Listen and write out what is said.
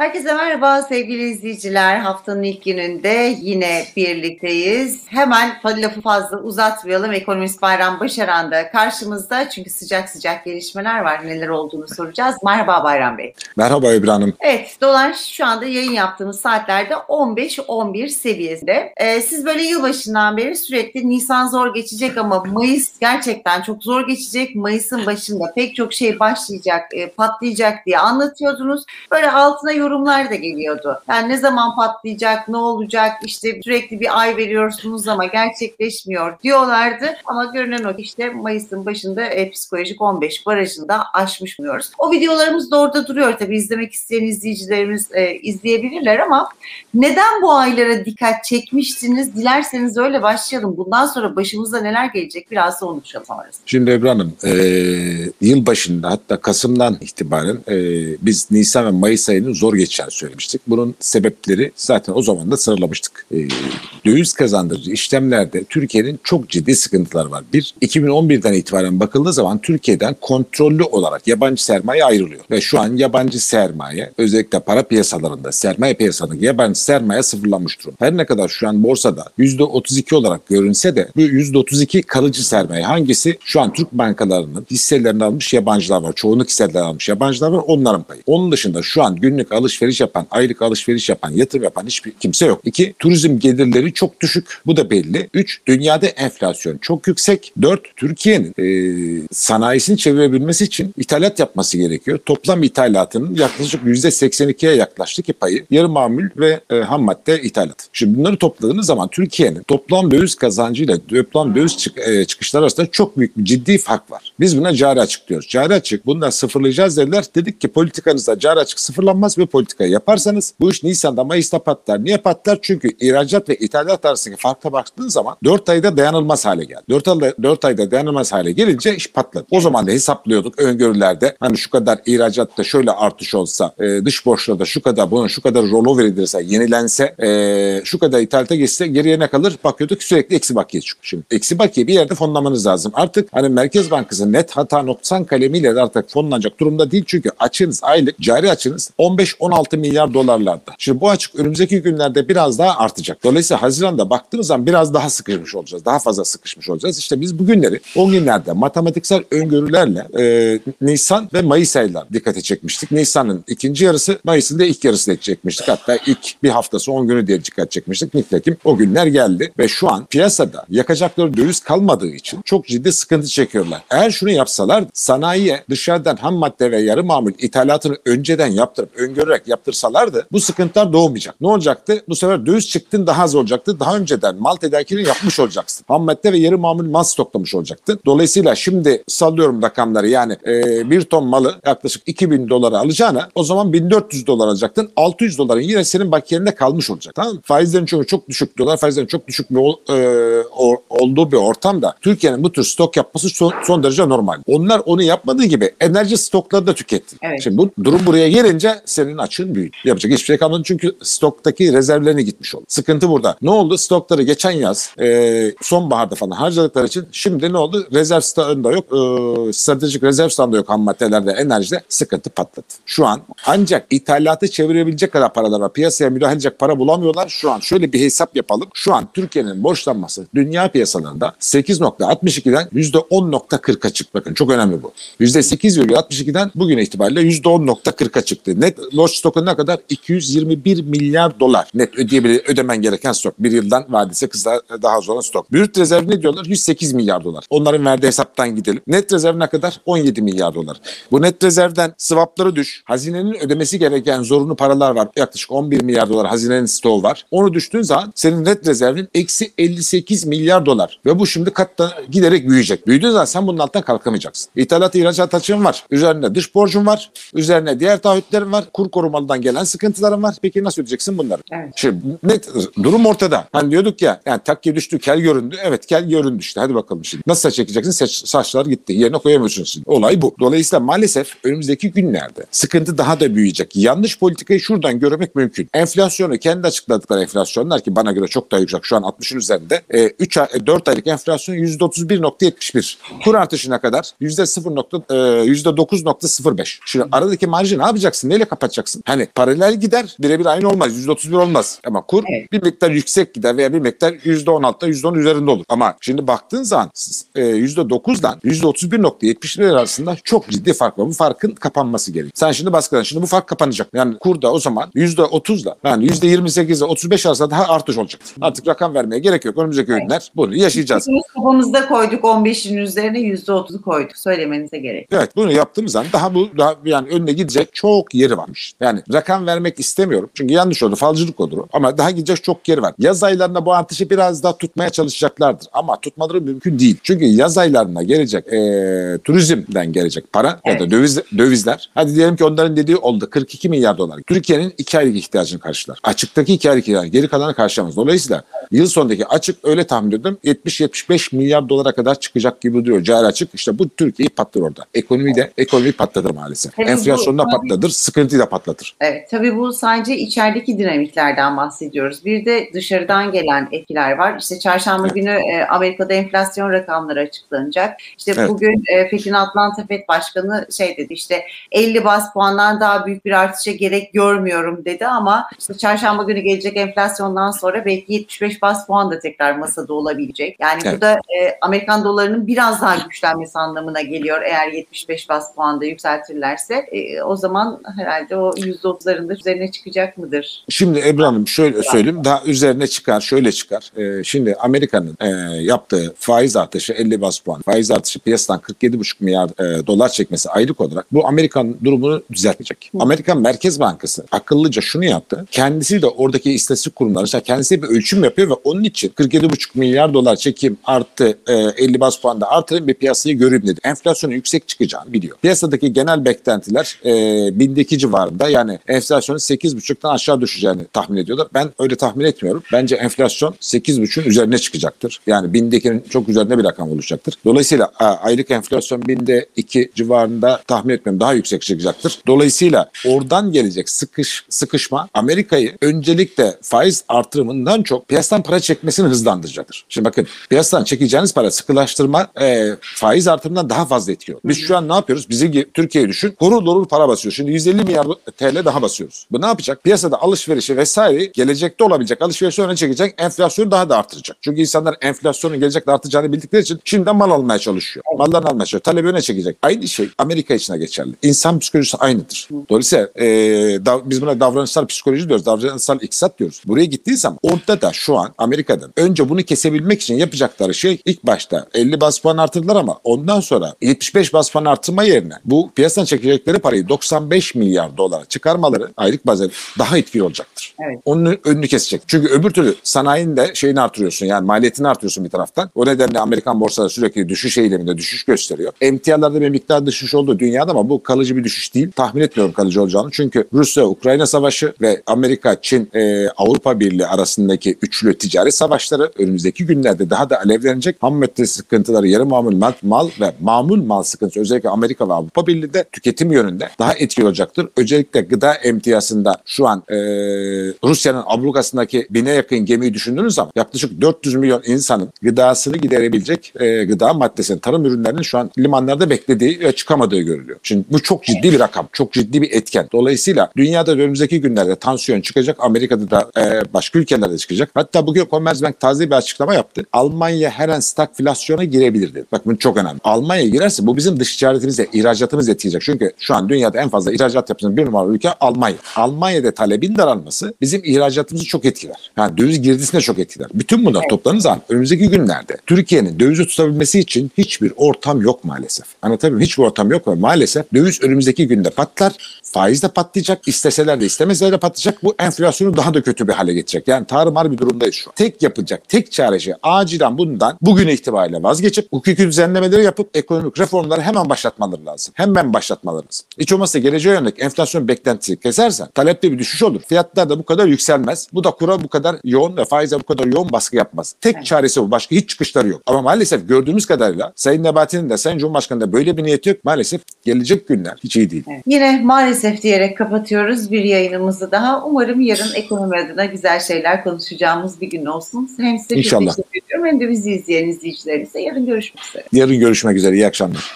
Herkese merhaba sevgili izleyiciler. Haftanın ilk gününde yine birlikteyiz. Hemen lafı fazla uzatmayalım. Ekonomist Bayram Başaran da karşımızda. Çünkü sıcak sıcak gelişmeler var. Neler olduğunu soracağız. Merhaba Bayram Bey. Merhaba Ebru Hanım. Evet dolar şu anda yayın yaptığımız saatlerde 15-11 seviyesinde. Ee, siz böyle yılbaşından beri sürekli Nisan zor geçecek ama Mayıs gerçekten çok zor geçecek. Mayıs'ın başında pek çok şey başlayacak, e, patlayacak diye anlatıyordunuz. Böyle altına yorumlar da geliyordu. Yani ne zaman patlayacak, ne olacak, işte sürekli bir ay veriyorsunuz ama gerçekleşmiyor diyorlardı. Ama görünen o işte Mayıs'ın başında e, psikolojik 15 barajında aşmışmıyoruz. O videolarımız da orada duruyor tabii izlemek isteyen izleyicilerimiz e, izleyebilirler ama neden bu aylara dikkat çekmiştiniz? Dilerseniz öyle başlayalım. Bundan sonra başımıza neler gelecek biraz da konuşalım sonrasında. Şimdi Ebru Hanım, e, yıl başında hatta Kasım'dan itibaren e, biz Nisan ve Mayıs ayının zor geçeceğini söylemiştik. Bunun sebepleri zaten o zaman da sıralamıştık. E, döviz kazandırıcı işlemlerde Türkiye'nin çok ciddi sıkıntıları var. Bir, 2011'den itibaren bakıldığı zaman Türkiye'den kontrollü olarak yabancı sermaye ayrılıyor. Ve şu an yabancı sermaye özellikle para piyasalarında sermaye piyasalarındaki yabancı sermaye sıfırlanmış durumda. Her ne kadar şu an borsada %32 olarak görünse de bu %32 kalıcı sermaye hangisi? Şu an Türk bankalarının hisselerini almış yabancılar var. Çoğunluk hisseleri almış yabancılar var onların payı. Onun dışında şu an günlük alışveriş yapan, aylık alışveriş yapan, yatırım yapan hiçbir kimse yok. İki, turizm gelirleri çok düşük. Bu da belli. Üç, dünyada enflasyon çok yüksek. Dört, Türkiye'nin e, sanayisini çevirebilmesi için ithalat yapması gerekiyor. Toplam ithalatının yaklaşık %82'ye yaklaştı ki payı yarı mamul ve e, ham madde ithalat. Şimdi bunları topladığınız zaman Türkiye'nin toplam döviz kazancıyla toplam döviz çık, e, çıkışları arasında çok büyük bir ciddi fark var. Biz buna cari açık diyoruz. Cari açık bunu da sıfırlayacağız dediler. Dedik ki politikanızda cari açık sıfırlanmaz ve politikayı yaparsanız bu iş Nisan'da Mayıs'ta patlar. Niye patlar? Çünkü ihracat ve ithalat arasındaki farka baktığın zaman 4 ayda dayanılmaz hale geldi. 4 ayda, 4 ayda dayanılmaz hale gelince iş patladı. O zaman da hesaplıyorduk öngörülerde hani şu kadar ihracatta şöyle artış olsa e, dış borçlarda şu kadar bunun şu kadar rollover edilirse yenilense e, şu kadar ithalata geçse geriye ne kalır? Bakıyorduk sürekli eksi bakiye çıkıyor. Şimdi eksi bakiye bir yerde fonlamanız lazım. Artık hani Merkez Bankası net hata noksan kalemiyle de artık fonlanacak durumda değil. Çünkü açınız aylık cari açınız 15-16 milyar dolarlarda. Şimdi bu açık önümüzdeki günlerde biraz daha artacak. Dolayısıyla Haziran'da baktığımız zaman biraz daha sıkışmış olacağız. Daha fazla sıkışmış olacağız. İşte biz bu günleri o günlerde matematiksel öngörülerle e, Nisan ve Mayıs aylar dikkate çekmiştik. Nisan'ın ikinci yarısı, Mayıs'ın da ilk yarısı da çekmiştik. Hatta ilk bir haftası 10 günü diye dikkat çekmiştik. Nitekim o günler geldi ve şu an piyasada yakacakları döviz kalmadığı için çok ciddi sıkıntı çekiyorlar. Eğer şunu yapsalar sanayiye dışarıdan ham madde ve yarı mamul ithalatını önceden yaptırıp öngörerek yaptırsalardı bu sıkıntılar doğmayacak. Ne olacaktı? Bu sefer döviz çıktın daha az olacaktı. Daha önceden mal tedarikini yapmış olacaksın. Ham madde ve yarı mamul mal stoklamış olacaktın. Dolayısıyla şimdi sallıyorum rakamları yani e, bir ton malı yaklaşık 2000 dolara alacağına o zaman 1400 dolar alacaktın. 600 doların yine senin bakiyende kalmış olacak. Tamam mı? Faizlerin çok, çok düşük. Dolar faizlerin çok düşük bir ol, e, olduğu bir ortamda Türkiye'nin bu tür stok yapması son, son derece normal. Onlar onu yapmadığı gibi enerji stokları da tüketti. Evet. Şimdi bu durum buraya gelince senin açığın büyüdü. Yapacak hiçbir şey kalmadı çünkü stoktaki rezervlerine gitmiş oldu. Sıkıntı burada. Ne oldu? Stokları geçen yaz e, sonbaharda falan harcadıkları için şimdi ne oldu? Rezerv stokunda yok. E, stratejik rezerv stokunda yok ham maddelerde, enerjide sıkıntı patladı. Şu an ancak ithalatı çevirebilecek kadar paralar var. Piyasaya müdahale edecek para bulamıyorlar. Şu an şöyle bir hesap yapalım. Şu an Türkiye'nin borçlanması dünya piyasalarında 8.62'den %10.40'a çıktı. Bakın çok önemli bu. %8,62'den bugün itibariyle %10.40'a çıktı. Net borç stoku ne kadar? 221 milyar dolar net ödeyebilir, ödemen gereken stok. Bir yıldan vadisi kısa daha az olan stok. Brüt rezerv ne diyorlar? 108 milyar dolar. Onların verdiği hesaptan gidelim. Net rezerv ne kadar? 17 milyar dolar. Bu net rezervden swapları düş. Hazinenin ödemesi gereken zorunlu paralar var. Yaklaşık 11 milyar dolar hazinenin stoğu var. Onu düştüğün zaman senin net rezervin eksi 58 milyar dolar. Ve bu şimdi katta giderek büyüyecek. Büyüdüğün zaman sen bunun altından kalkamayacaksın. İthalat ihracat açığın var. Üzerine dış borcun var. Üzerine diğer taahhütlerin var. Kur korumalıdan gelen sıkıntıların var. Peki nasıl ödeyeceksin bunları? Evet. Şimdi net durum ortada. Hani diyorduk ya yani takke düştü kel göründü. Evet kel göründü işte. Hadi bakalım şimdi. Nasıl saç çekeceksin? Saç, saçlar gitti. Yerine koyamıyorsun şimdi. Olay bu. Dolayısıyla maalesef önümüzdeki günlerde sıkıntı daha da büyüyecek. Yanlış politikayı şuradan görmek mümkün. Enflasyonu kendi açıkladıkları enflasyonlar ki bana göre çok daha yüksek. Şu an 60'ın üzerinde. E, 3 ay, 4 aylık enflasyon %31.71. Kur artışına kadar %0. E, %9.05. Şimdi aradaki marjı ne yapacaksın? Neyle kapatacaksın? Yapacaksın. Hani paralel gider birebir aynı olmaz. %31 olmaz. Ama kur Evet. bir miktar yüksek gider veya bir miktar %16'da %10 üzerinde olur. Ama şimdi baktığın zaman e, %9'dan %31.71 arasında çok ciddi fark var. Bu farkın kapanması gerekiyor. Sen şimdi baskıdan şimdi bu fark kapanacak. Yani kurda o zaman %30'la yani %28'le 35 arasında daha artış olacak. Artık rakam vermeye gerek yok. Önümüzdeki günler bunu yaşayacağız. Biz kafamızda koyduk 15'in üzerine %30'u koyduk. Söylemenize gerek. Evet bunu yaptığımız zaman daha bu daha yani önüne gidecek çok yeri varmış. Yani rakam vermek istemiyorum. Çünkü yanlış oldu. Falcılık olur. Ama daha gidecek çok yeri var. Yaz aylarında bu artışı biraz daha tutmaya çalışacaklardır. Ama tutmaları mümkün değil. Çünkü yaz aylarına gelecek eee, turizmden gelecek para ya da Evet. döviz, dövizler. Hadi diyelim ki onların dediği oldu. 42 milyar dolar. Türkiye'nin 2 aylık ihtiyacını karşılar. Açıktaki 2 aylık ihtiyacı. Geri kalanı karşılamaz. Dolayısıyla yıl sonundaki açık öyle tahmin ediyorum 70-75 milyar dolara kadar çıkacak gibi duruyor. Cari açık işte bu Türkiye'yi patlatır orada. Ekonomi de ekonomi patlatır maalesef. Tabii bu- Enflasyonu da patlatır, patlatır. Evet, tabii bu sadece içerideki dinamiklerden bahsediyoruz. Bir de dışarıdan gelen etkiler var. İşte çarşamba Evet. günü e, Amerika'da enflasyon rakamları açıklanacak. İşte Evet. bugün e, Fed'in Atlanta Fed Başkanı şey dedi işte 50 bas puandan daha büyük bir artışa gerek görmüyorum dedi ama işte çarşamba günü gelecek enflasyondan sonra belki 75 bas puan da tekrar masada olabilecek. Yani bu Evet. da e, Amerikan dolarının biraz daha güçlenmesi anlamına geliyor eğer 75 bas puanda yükseltirlerse. E, o zaman herhalde o %30'ların da üzerine çıkacak mıdır? Şimdi Ebru Hanım şöyle söyleyeyim daha üzerine çıkar şöyle çıkar. Ee, şimdi Amerika'nın e, yaptığı faiz artışı 50 bas puan faiz artışı piyasadan 47,5 milyar e, dolar çekmesi aylık olarak bu Amerikan durumunu düzeltecek. Amerikan Merkez Bankası akıllıca şunu yaptı. Kendisi de oradaki istatistik kurumları işte kendisi bir ölçüm yapıyor ve onun için 47,5 milyar dolar çekim arttı e, 50 bas puan da artırın bir piyasayı göreyim dedi. Enflasyonun yüksek çıkacağını biliyor. Piyasadaki genel beklentiler e, bindeki civarında yani enflasyonun 8,5'tan aşağı düşeceğini tahmin ediyorlar. Ben öyle tahmin etmiyorum. Bence enflasyon 8,5'ün üzerine çıkacaktır. Yani bindekinin çok üzerinde bir rakam oluşacaktır. Dolayısıyla aylık enflasyon binde 2 civarında tahmin etmiyorum daha yüksek çıkacaktır. Dolayısıyla oradan gelecek sıkış sıkışma Amerika'yı öncelikle faiz artırımından çok piyasadan para çekmesini hızlandıracaktır. Şimdi bakın piyasadan çekeceğiniz para sıkılaştırma e, faiz artırımından daha fazla etkiliyor. Biz şu an ne yapıyoruz? Bizi Türkiye'yi düşün. Horul horul para basıyor. Şimdi 150 milyar TL daha basıyoruz. Bu ne yapacak? Piyasada alışverişi vesaire gelecekte olabilecek alışverişi öne çekecek. Enflasyonu daha da artıracak. Çünkü insanlar enflasyonun gelecekte artacağını bildikleri için şimdiden mal almaya çalışıyor. Mallarını almaya çalışıyor. Talebi öne çekecek. Aynı şey Amerika için de geçerli. İnsan psikolojisi aynıdır. Dolayısıyla e, dav- biz buna davranışsal psikoloji diyoruz. Davranışsal iktisat diyoruz. Buraya gittiği zaman orada da şu an Amerika'da önce bunu kesebilmek için yapacakları şey ilk başta 50 bas puan artırdılar ama ondan sonra 75 bas puan artırma yerine bu piyasadan çekecekleri parayı 95 milyar dolara çıkarmaları aylık bazda daha etkili olacaktır. Evet. Onun önünü kesecek. Çünkü öbür türlü sanayinin de şeyini artırıyorsun yani maliyetini artırıyorsun bir taraftan. O nedenle Amerikan borsaları sürekli düşüş eyleminde düşüş gösteriyor. Emtialarda bir miktar düşüş oldu dünyada ama bu kalıcı bir düşüş değil. Tahmin etmiyorum kalıcı olacağını. Çünkü Rusya-Ukrayna savaşı ve Amerika-Çin e, Avrupa Birliği arasındaki üçlü ticari savaşları önümüzdeki günlerde daha da alevlenecek. Ham madde sıkıntıları, yarı mamul mal, mal ve mamul mal sıkıntısı özellikle Amerika ve Avrupa Birliği'de tüketim yönünde daha etkili olacaktır. Özellikle gıda emtiyasında şu an e, Rusya'nın ablukasındaki bine yakın gemiyi düşündüğünüz zaman yaklaşık 400 milyon insanın gıdasını giderebilecek e, gıda maddesinin, tarım ürünlerinin şu an limanlarda beklediği ve çıkamadığı görülüyor. Şimdi bu çok ciddi bir rakam, çok ciddi bir etken. Dolayısıyla dünyada önümüzdeki günlerde tansiyon çıkacak, Amerika'da da e, başka ülkelerde çıkacak. Hatta bugün Commerzbank taze bir açıklama yaptı. Almanya her an stagflasyona girebilir dedi. Bak bu çok önemli. Almanya girerse bu bizim dış ticaretimize, ihracatımızı etkileyecek. Çünkü şu an dünyada en fazla ihracat yapan bir numaralı ülke Almanya. Almanya'da talebin daralması bizim ihracatımızı çok etkiler. Yani döviz girdisini de çok etkiler. Bütün bunlar toplanır zaman önümüzdeki günlerde Türkiye'nin dövizi tutabilmesi için hiçbir ortam yok maalesef. Anlatabiliyor? Hiçbir ortam yok ve maalesef döviz önümüzdeki günde patlar. Faiz de patlayacak. isteseler de istemeseler de patlayacak. Bu enflasyonu daha da kötü bir hale getirecek. Yani tarımar bir durumdayız şu an. Tek yapacak, tek çare şey acilen bundan bugün itibariyle vazgeçip hukuki düzenlemeleri yapıp ekonomik reformları hemen başlatmaları lazım. Hemen başlatmaları lazım. Hiç olmazsa geleceğe yönelik enflasyon beklentisi kesersen talepte bir düşüş olur. Fiyatlar da bu kadar yükselmez. Bu da kura bu kadar yoğun ve faize bu kadar yoğun baskı yapmaz. Tek Evet. çaresi bu. Başka hiç çıkışları yok. Ama maalesef gördüğümüz kadarıyla Sayın Nebati'nin de Sayın Cumhurbaşkanı'nın da böyle bir niyeti yok. Maalesef gelecek günler hiç iyi değil. Evet. Yine maalesef diyerek kapatıyoruz bir yayınımızı daha. Umarım yarın ekonomi adına güzel şeyler konuşacağımız bir gün olsun. Hem size İnşallah. teşekkür ediyorum hem de bizi izleyen izleyicilerimize yarın görüşmek üzere. Yarın görüşmek üzere. İyi akşamlar.